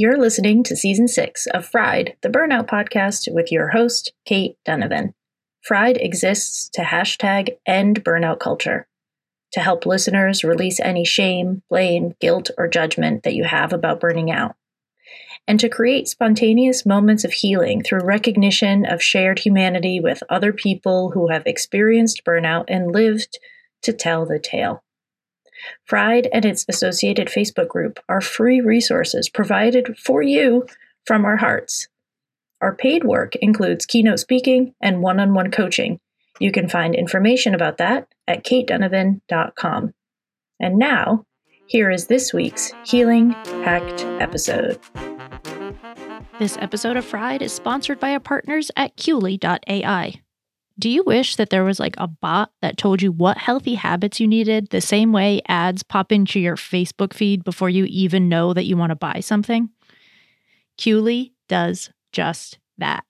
You're listening to season six of Fried, the Burnout Podcast, with your host, Kate Donovan. Fried exists to hashtag end burnout culture, to help listeners release any shame, blame, guilt, or judgment that you have about burning out, and to create spontaneous moments of healing through recognition of shared humanity with other people who have experienced burnout and lived to tell the tale. Fried and its associated Facebook group are free resources provided for you from our hearts. Our paid work includes keynote speaking and one on one coaching. You can find information about that at katedonovan.com. And now, here is this week's Healing Hacked episode. This episode of Fried is sponsored by our partners at Quli.ai. Do you wish that there was like a bot that told you what healthy habits you needed the same way ads pop into your Facebook feed before you even know that you want to buy something? Quli does just that.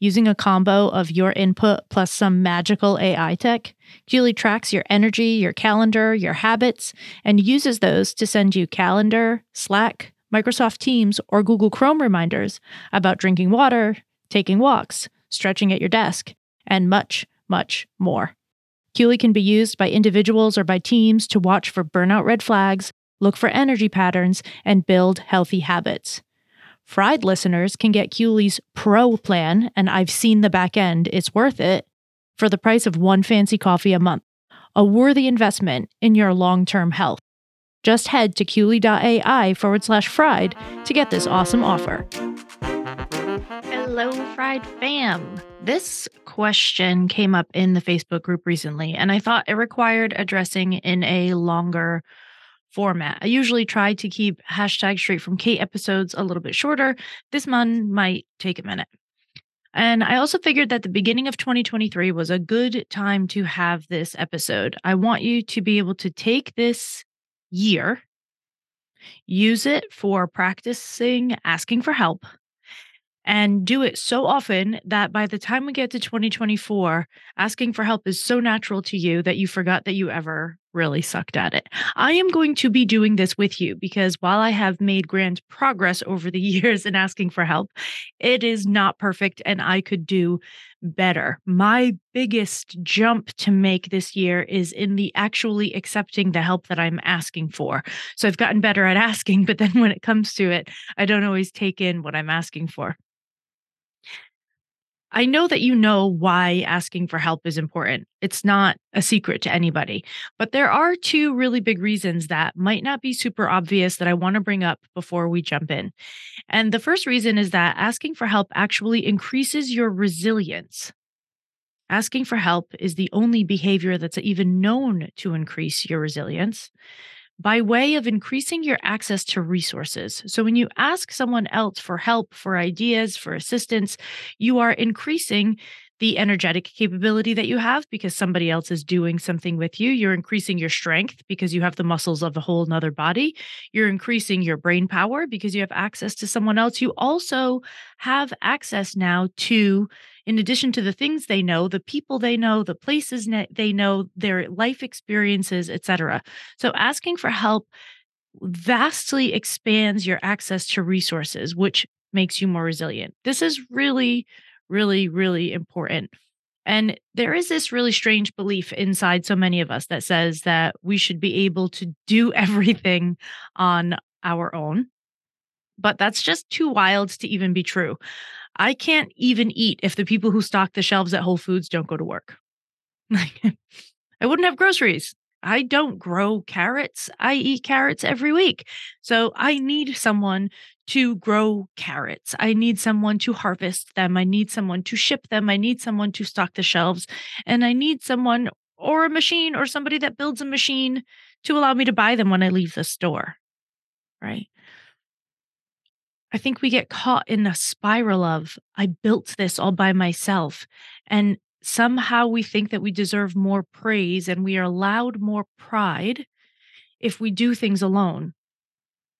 Using a combo of your input plus some magical AI tech, Quli tracks your energy, your calendar, your habits, and uses those to send you calendar, Slack, Microsoft Teams, or Google Chrome reminders about drinking water, taking walks, stretching at your desk, and much, much more. Quli can be used by individuals or by teams to watch for burnout red flags, look for energy patterns, and build healthy habits. Fried listeners can get Quli's Pro plan, and I've seen the back end, it's worth it, for the price of one fancy coffee a month. A worthy investment in your long term health. Just head to Quli.ai forward slash fried to get this awesome offer. Hello, Fried fam. This question came up in the Facebook group recently, and I thought it required addressing in a longer format. I usually try to keep hashtag straight from Kate episodes a little bit shorter. This one might take a minute. And I also figured that the beginning of 2023 was a good time to have this episode. I want you to be able to take this year, use it for practicing asking for help, and do it so often that by the time we get to 2024, asking for help is so natural to you that you forgot that you ever really sucked at it. I am going to be doing this with you because while I have made grand progress over the years in asking for help, it is not perfect and I could do better. My biggest jump to make this year is in the actually accepting the help that I'm asking for. So I've gotten better at asking, but then when it comes to it, I don't always take in what I'm asking for. I know that you know why asking for help is important. It's not a secret to anybody, but there are two really big reasons that might not be super obvious that I want to bring up before we jump in. And the first reason is that asking for help actually increases your resilience. Asking for help is the only behavior that's even known to increase your resilience by way of increasing your access to resources. So, when you ask someone else for help, for ideas, for assistance, you are increasing the energetic capability that you have because somebody else is doing something with you. You're increasing your strength because you have the muscles of a whole nother body. You're increasing your brain power because you have access to someone else. You also have access now to in addition to the things they know, the people they know, the places they know, their life experiences, etc. So asking for help vastly expands your access to resources, which makes you more resilient. This is really, really, really important. And there is this really strange belief inside so many of us that says that we should be able to do everything on our own. But that's just too wild to even be true. I can't even eat if the people who stock the shelves at Whole Foods don't go to work. I wouldn't have groceries. I don't grow carrots. I eat carrots every week. So I need someone to grow carrots. I need someone to harvest them. I need someone to ship them. I need someone to stock the shelves. And I need someone or a machine or somebody that builds a machine to allow me to buy them when I leave the store. Right. I think we get caught in a spiral of, I built this all by myself. And somehow we think that we deserve more praise and we are allowed more pride if we do things alone.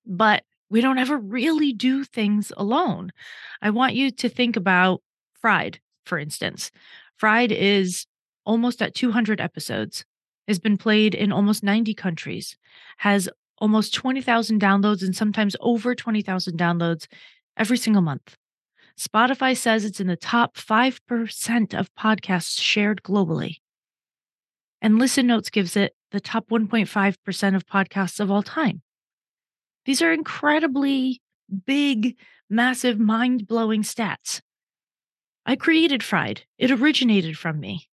But we don't ever really do things alone. I want you to think about Fried, for instance. Fried is almost at 200 episodes, has been played in almost 90 countries, has almost 20,000 downloads and sometimes over 20,000 downloads every single month. Spotify says it's in the top 5% of podcasts shared globally. And Listen Notes gives it the top 1.5% of podcasts of all time. These are incredibly big, massive, mind blowing stats. I created Fried, it originated from me.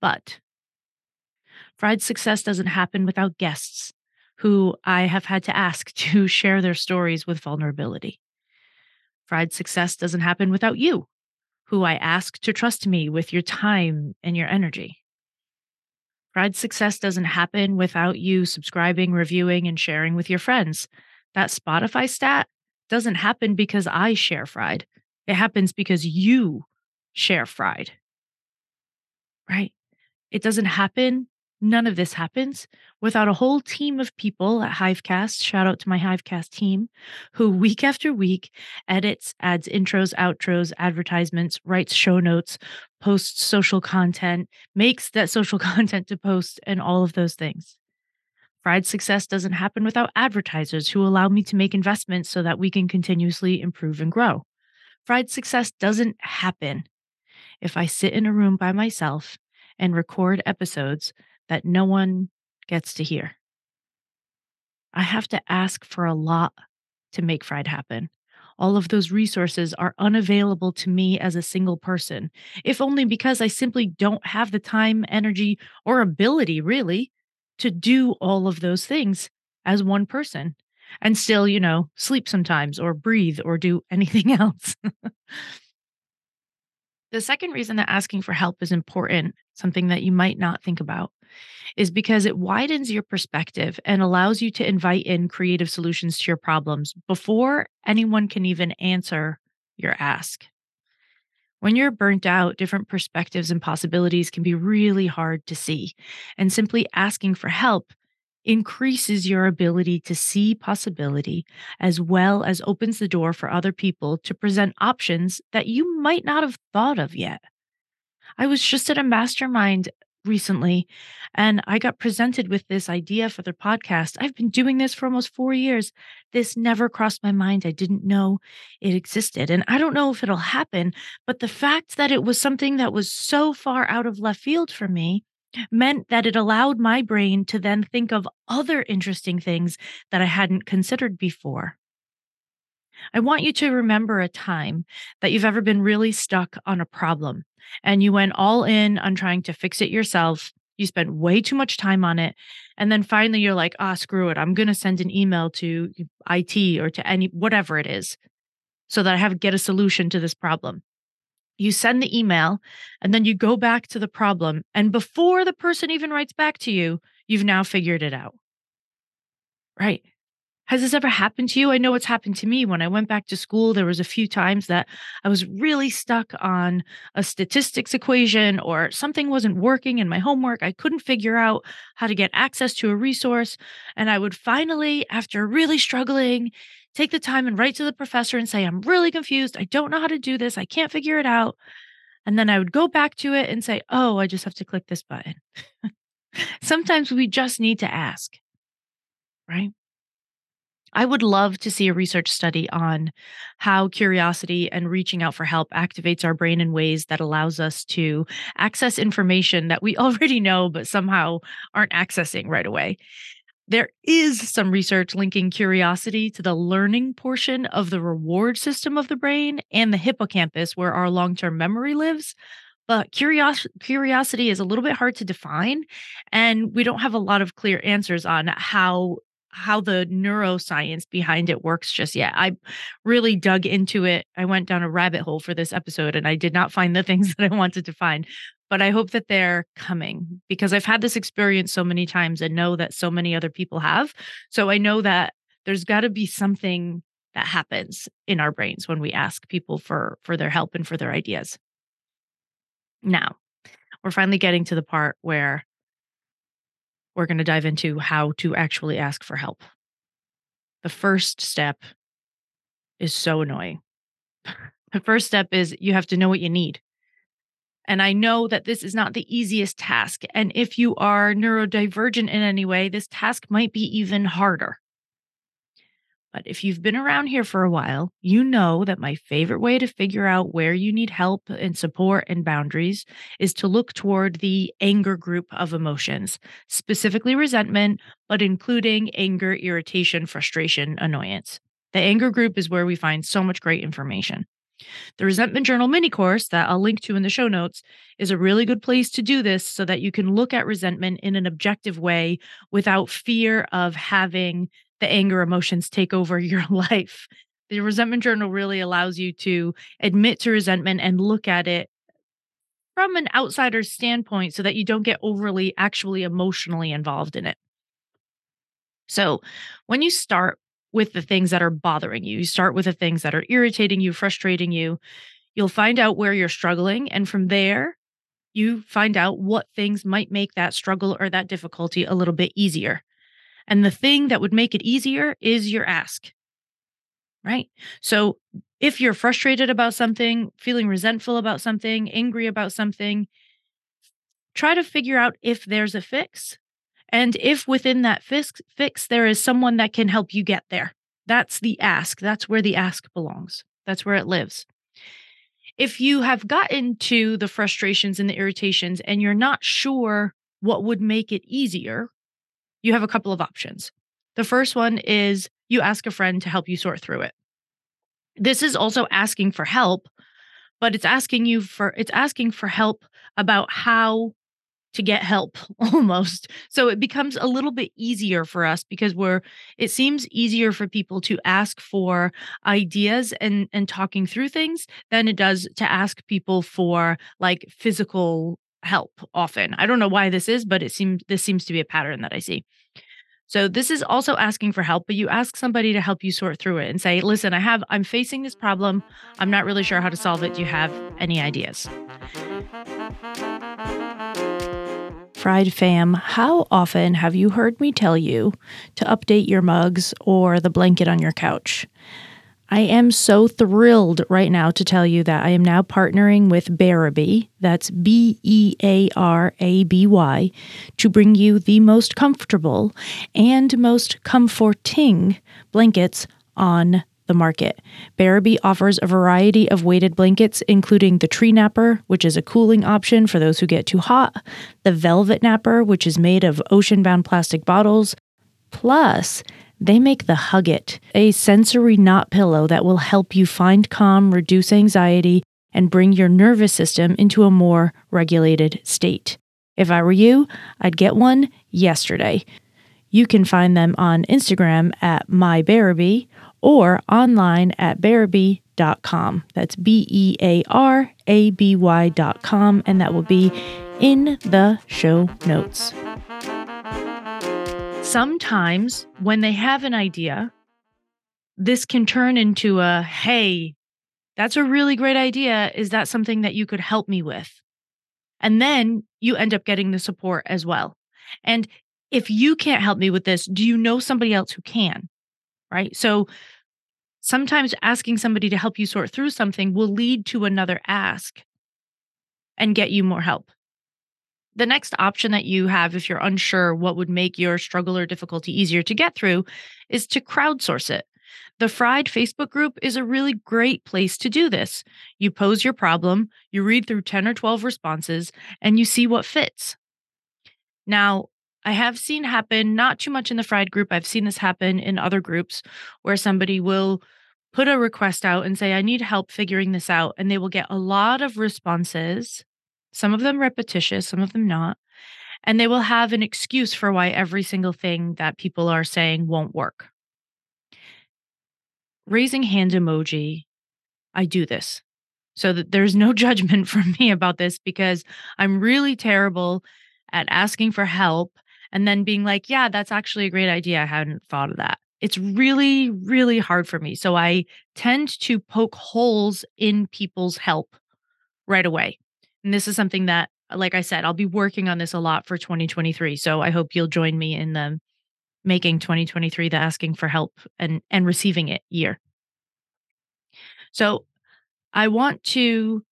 But Fried's success doesn't happen without guests who I have had to ask to share their stories with vulnerability. Fried success doesn't happen without you, who I ask to trust me with your time and your energy. Fried success doesn't happen without you subscribing, reviewing, and sharing with your friends. That Spotify stat doesn't happen because I share Fried. It happens because you share Fried. Right? It doesn't happen None of this happens without a whole team of people at Hivecast. Shout out to my Hivecast team who week after week edits, adds intros, outros, advertisements, writes show notes, posts social content, makes that social content to post, and all of those things. Fried success doesn't happen without advertisers who allow me to make investments so that we can continuously improve and grow. Fried success doesn't happen if I sit in a room by myself and record episodes that no one gets to hear. I have to ask for a lot to make Fried happen. All of those resources are unavailable to me as a single person, if only because I simply don't have the time, energy, or ability, really, to do all of those things as one person and still, you know, sleep sometimes or breathe or do anything else. the second reason that asking for help is important, something that you might not think about, is because it widens your perspective and allows you to invite in creative solutions to your problems before anyone can even answer your ask. When you're burnt out, different perspectives and possibilities can be really hard to see. And simply asking for help increases your ability to see possibility as well as opens the door for other people to present options that you might not have thought of yet. I was just at a mastermind recently and I got presented with this idea for the podcast. I've been doing this for almost four years. This never crossed my mind. I didn't know it existed. And I don't know if it'll happen, but the fact that it was something that was so far out of left field for me meant that it allowed my brain to then think of other interesting things that I hadn't considered before. I want you to remember a time that you've ever been really stuck on a problem and you went all in on trying to fix it yourself. You spent way too much time on it. And then finally you're like, ah, oh, screw it. I'm going to send an email to IT or to any, whatever it is, so that I have get a solution to this problem. You send the email and then you go back to the problem. And before the person even writes back to you, you've now figured it out. Right. Has this ever happened to you? I know it's happened to me. When I went back to school, there was a few times that I was really stuck on a statistics equation or something wasn't working in my homework. I couldn't figure out how to get access to a resource. And I would finally, after really struggling, take the time and write to the professor and say, I'm really confused. I don't know how to do this. I can't figure it out. And then I would go back to it and say, Oh, I just have to click this button. Sometimes we just need to ask, right? I would love to see a research study on how curiosity and reaching out for help activates our brain in ways that allows us to access information that we already know, but somehow aren't accessing right away. There is some research linking curiosity to the learning portion of the reward system of the brain and the hippocampus, where our long term memory lives. But curios- curiosity is a little bit hard to define, and we don't have a lot of clear answers on how how the neuroscience behind it works just yet. I really dug into it. I went down a rabbit hole for this episode and I did not find the things that I wanted to find. But I hope that they're coming because I've had this experience so many times and know that so many other people have. So I know that there's got to be something that happens in our brains when we ask people for for their help and for their ideas. Now, we're finally getting to the part where we're going to dive into how to actually ask for help. The first step is so annoying. the first step is you have to know what you need. And I know that this is not the easiest task. And if you are neurodivergent in any way, this task might be even harder. But if you've been around here for a while, you know that my favorite way to figure out where you need help and support and boundaries is to look toward the anger group of emotions, specifically resentment, but including anger, irritation, frustration, annoyance. The anger group is where we find so much great information. The Resentment Journal mini course that I'll link to in the show notes is a really good place to do this so that you can look at resentment in an objective way without fear of having the anger emotions take over your life. The Resentment Journal really allows you to admit to resentment and look at it from an outsider's standpoint so that you don't get overly actually emotionally involved in it. So, when you start with the things that are bothering you. You start with the things that are irritating you, frustrating you. You'll find out where you're struggling. And from there, you find out what things might make that struggle or that difficulty a little bit easier. And the thing that would make it easier is your ask. Right. So if you're frustrated about something, feeling resentful about something, angry about something, try to figure out if there's a fix and if within that fix, fix there is someone that can help you get there. That's the ask. That's where the ask belongs. That's where it lives. If you have gotten to the frustrations and the irritations and you're not sure what would make it easier, you have a couple of options. The first one is you ask a friend to help you sort through it. This is also asking for help, but it's asking you for it's asking for help about how to get help almost. So it becomes a little bit easier for us because we're it seems easier for people to ask for ideas and and talking through things than it does to ask people for like physical help often. I don't know why this is, but it seems this seems to be a pattern that I see. So this is also asking for help, but you ask somebody to help you sort through it and say, "Listen, I have I'm facing this problem. I'm not really sure how to solve it. Do you have any ideas?" Fried fam, how often have you heard me tell you to update your mugs or the blanket on your couch? I am so thrilled right now to tell you that I am now partnering with Bearaby, that's B E A R A B Y, to bring you the most comfortable and most comforting blankets on the market. Bearaby offers a variety of weighted blankets, including the tree napper, which is a cooling option for those who get too hot, the velvet napper, which is made of ocean bound plastic bottles. Plus, they make the Hugget, a sensory knot pillow that will help you find calm, reduce anxiety, and bring your nervous system into a more regulated state. If I were you, I'd get one yesterday. You can find them on Instagram at mybearaby or online at bearaby.com. That's B E A R A B Y.com, and that will be in the show notes. Sometimes when they have an idea, this can turn into a hey, that's a really great idea. Is that something that you could help me with? And then you end up getting the support as well. And if you can't help me with this, do you know somebody else who can? right? So sometimes asking somebody to help you sort through something will lead to another ask and get you more help. The next option that you have, if you're unsure what would make your struggle or difficulty easier to get through, is to crowdsource it. The Fried Facebook group is a really great place to do this. You pose your problem, you read through 10 or 12 responses, and you see what fits. Now, I have seen happen, not too much in the fried group. I've seen this happen in other groups where somebody will put a request out and say, I need help figuring this out. And they will get a lot of responses, some of them repetitious, some of them not. And they will have an excuse for why every single thing that people are saying won't work. Raising hand emoji, I do this so that there's no judgment from me about this because I'm really terrible at asking for help and then being like, yeah, that's actually a great idea. I hadn't thought of that. It's really, really hard for me. So I tend to poke holes in people's help right away. And this is something that, like I said, I'll be working on this a lot for 2023. So I hope you'll join me in the making 2023 the asking for help and and receiving it year. So I want to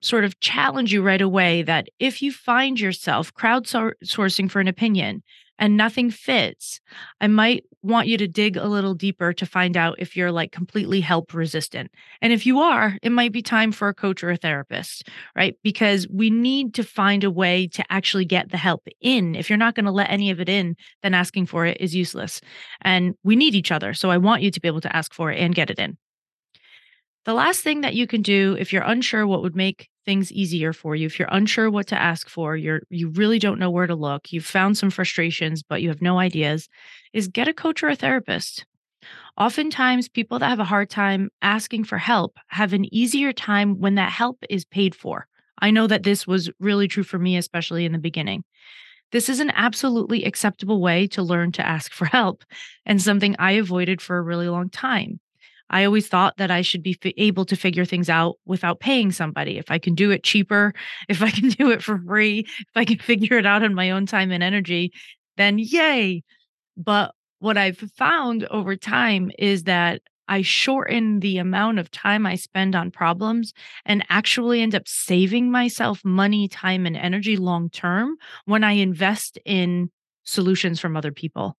sort of challenge you right away that if you find yourself crowdsourcing for an opinion, and nothing fits, I might want you to dig a little deeper to find out if you're like completely help resistant. And if you are, it might be time for a coach or a therapist, right? Because we need to find a way to actually get the help in. If you're not going to let any of it in, then asking for it is useless. And we need each other. So I want you to be able to ask for it and get it in. The last thing that you can do if you're unsure what would make things easier for you, if you're unsure what to ask for, you're you really don't know where to look, you've found some frustrations but you have no ideas, is get a coach or a therapist. Oftentimes people that have a hard time asking for help have an easier time when that help is paid for. I know that this was really true for me especially in the beginning. This is an absolutely acceptable way to learn to ask for help and something I avoided for a really long time. I always thought that I should be f- able to figure things out without paying somebody. If I can do it cheaper, if I can do it for free, if I can figure it out on my own time and energy, then yay. But what I've found over time is that I shorten the amount of time I spend on problems and actually end up saving myself money, time, and energy long term when I invest in solutions from other people.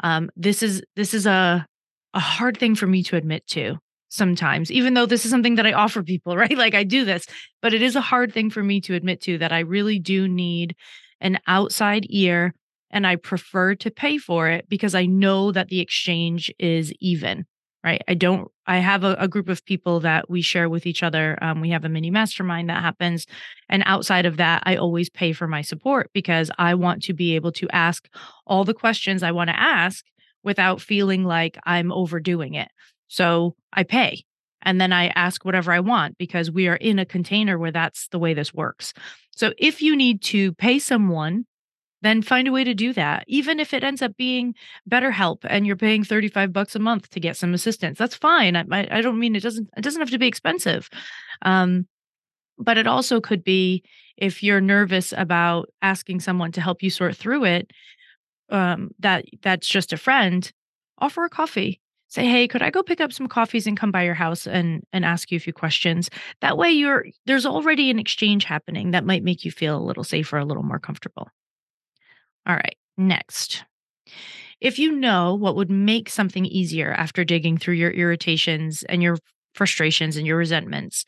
Um, this is this is a a hard thing for me to admit to sometimes, even though this is something that I offer people, right? Like I do this, but it is a hard thing for me to admit to that I really do need an outside ear and I prefer to pay for it because I know that the exchange is even, right? I don't, I have a, a group of people that we share with each other. Um, we have a mini mastermind that happens. And outside of that, I always pay for my support because I want to be able to ask all the questions I want to ask without feeling like I'm overdoing it. So I pay and then I ask whatever I want because we are in a container where that's the way this works. So if you need to pay someone, then find a way to do that. Even if it ends up being BetterHelp and you're paying 35 bucks a month to get some assistance, that's fine. I, I don't mean it doesn't it doesn't have to be expensive. Um, but it also could be if you're nervous about asking someone to help you sort through it, um, that that's just a friend, offer a coffee. Say, hey, could I go pick up some coffees and come by your house and and ask you a few questions? That way, you're there's already an exchange happening that might make you feel a little safer, a little more comfortable. All right, next. If you know what would make something easier after digging through your irritations and your frustrations and your resentments,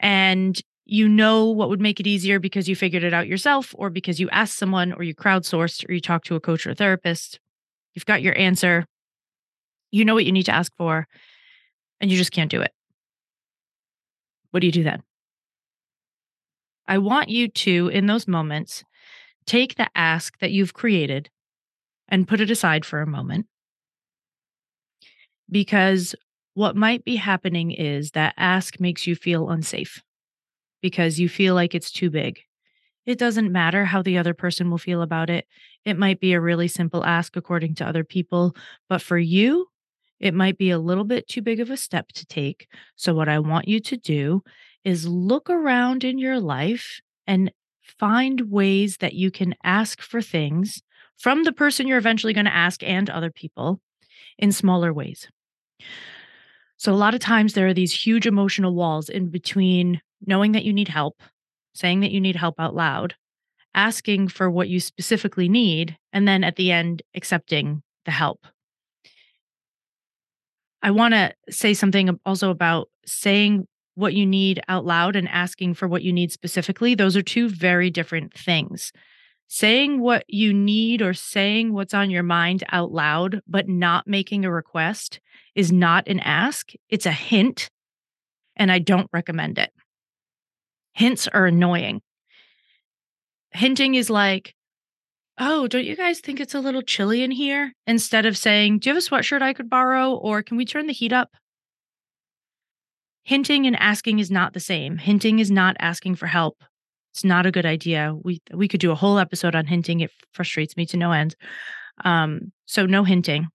and you know what would make it easier because you figured it out yourself or because you asked someone or you crowdsourced or you talked to a coach or a therapist. You've got your answer. You know what you need to ask for, and you just can't do it. What do you do then? I want you to, in those moments, take the ask that you've created and put it aside for a moment. Because what might be happening is that ask makes you feel unsafe because you feel like it's too big. It doesn't matter how the other person will feel about it. It might be a really simple ask according to other people, but for you, it might be a little bit too big of a step to take. So, what I want you to do is look around in your life and find ways that you can ask for things from the person you're eventually going to ask and other people in smaller ways. So, a lot of times there are these huge emotional walls in between knowing that you need help, saying that you need help out loud, asking for what you specifically need, and then at the end, accepting the help. I want to say something also about saying what you need out loud and asking for what you need specifically. Those are two very different things. Saying what you need or saying what's on your mind out loud, but not making a request is not an ask, it's a hint. And I don't recommend it. Hints are annoying. Hinting is like, oh, don't you guys think it's a little chilly in here? Instead of saying, do you have a sweatshirt I could borrow? Or can we turn the heat up? Hinting and asking is not the same. Hinting is not asking for help. It's not a good idea. We we could do a whole episode on hinting. It frustrates me to no end. Um, so no hinting.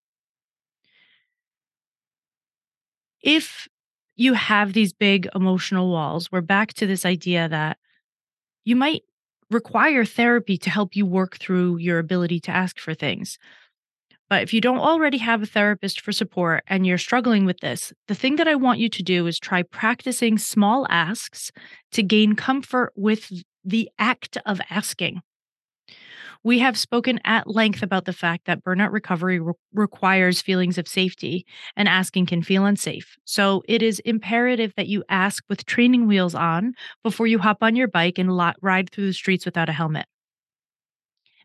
If you have these big emotional walls. We're back to this idea that you might require therapy to help you work through your ability to ask for things. But if you don't already have a therapist for support and you're struggling with this, the thing that I want you to do is try practicing small asks to gain comfort with the act of asking. We have spoken at length about the fact that burnout recovery re- requires feelings of safety, and asking can feel unsafe. So it is imperative that you ask with training wheels on before you hop on your bike and ride through the streets without a helmet.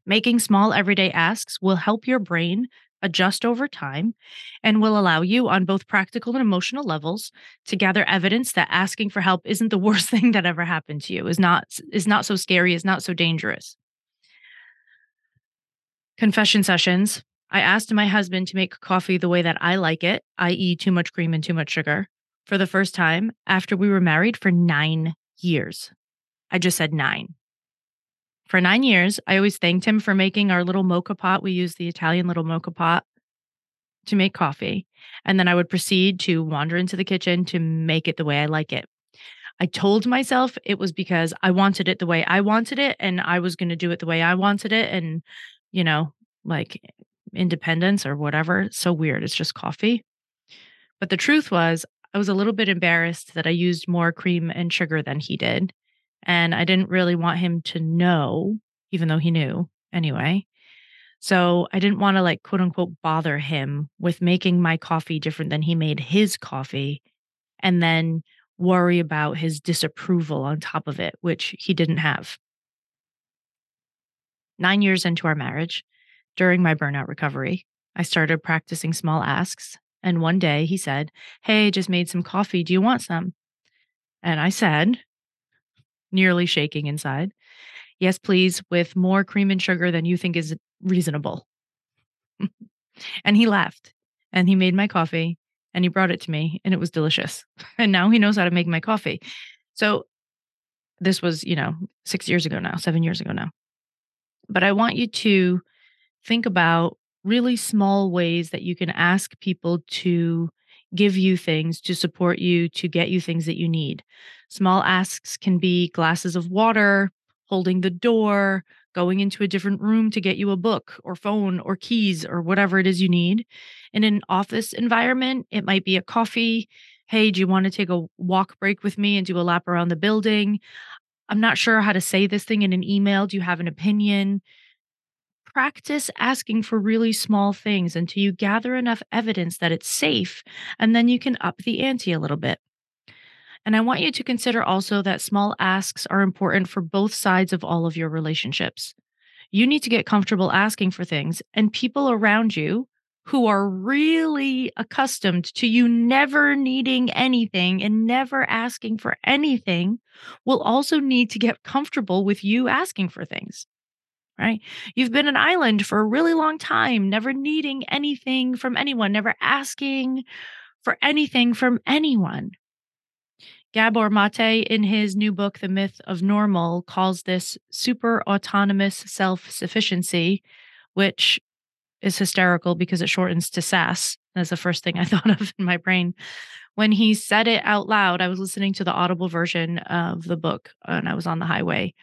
Making small everyday asks will help your brain adjust over time and will allow you on both practical and emotional levels to gather evidence that asking for help isn't the worst thing that ever happened to you is not is not so scary is not so dangerous confession sessions i asked my husband to make coffee the way that i like it i.e too much cream and too much sugar for the first time after we were married for 9 years i just said 9 for nine years, I always thanked him for making our little moka pot. We use the Italian little moka pot to make coffee. And then I would proceed to wander into the kitchen to make it the way I like it. I told myself it was because I wanted it the way I wanted it and I was going to do it the way I wanted it. And, you know, like independence or whatever. so weird. It's just coffee. But the truth was, I was a little bit embarrassed that I used more cream and sugar than he did. And I didn't really want him to know, even though he knew anyway. So I didn't want to like quote unquote bother him with making my coffee different than he made his coffee and then worry about his disapproval on top of it, which he didn't have. Nine years into our marriage, during my burnout recovery, I started practicing small asks. And one day he said, Hey, just made some coffee. Do you want some? And I said, nearly shaking inside. Yes, please, with more cream and sugar than you think is reasonable. and he laughed and he made my coffee and he brought it to me and it was delicious. And now he knows how to make my coffee. So this was, you know, six years ago now, seven years ago now. But I want you to think about really small ways that you can ask people to give you things, to support you, to get you things that you need. Small asks can be glasses of water, holding the door, going into a different room to get you a book or phone or keys or whatever it is you need. In an office environment, it might be a coffee. Hey, do you want to take a walk break with me and do a lap around the building? I'm not sure how to say this thing in an email. Do you have an opinion? practice asking for really small things until you gather enough evidence that it's safe, and then you can up the ante a little bit. And I want you to consider also that small asks are important for both sides of all of your relationships. You need to get comfortable asking for things, and people around you who are really accustomed to you never needing anything and never asking for anything will also need to get comfortable with you asking for things right? You've been an island for a really long time, never needing anything from anyone, never asking for anything from anyone. Gabor Mate, in his new book, The Myth of Normal, calls this super autonomous self sufficiency, which is hysterical because it shortens to SAS. That's the first thing I thought of in my brain. When he said it out loud, I was listening to the audible version of the book and I was on the highway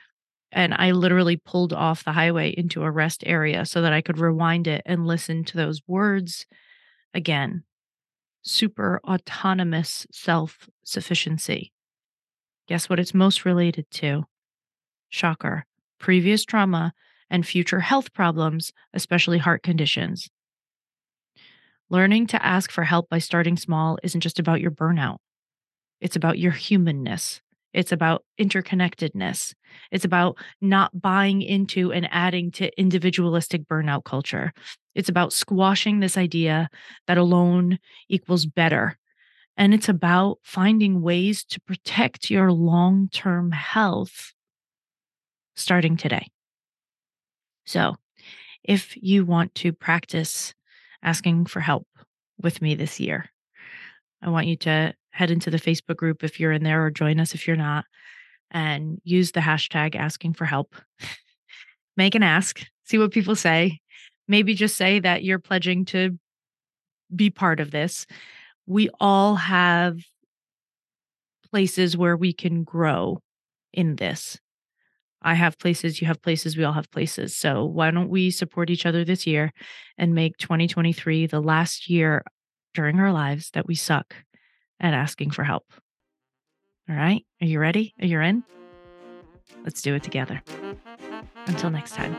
and I literally pulled off the highway into a rest area so that I could rewind it and listen to those words again. Super autonomous self sufficiency. Guess what it's most related to? Shocker. Previous trauma and future health problems, especially heart conditions. Learning to ask for help by starting small isn't just about your burnout, it's about your humanness. It's about interconnectedness. It's about not buying into and adding to individualistic burnout culture. It's about squashing this idea that alone equals better. And it's about finding ways to protect your long term health starting today. So, if you want to practice asking for help with me this year, I want you to head into the Facebook group if you're in there or join us if you're not and use the hashtag asking for help. Make an ask, see what people say. Maybe just say that you're pledging to be part of this. We all have places where we can grow in this. I have places, you have places, we all have places. So why don't we support each other this year and make 2023 the last year during our lives that we suck at asking for help? All right. Are you ready? Are you in? Let's do it together. Until next time.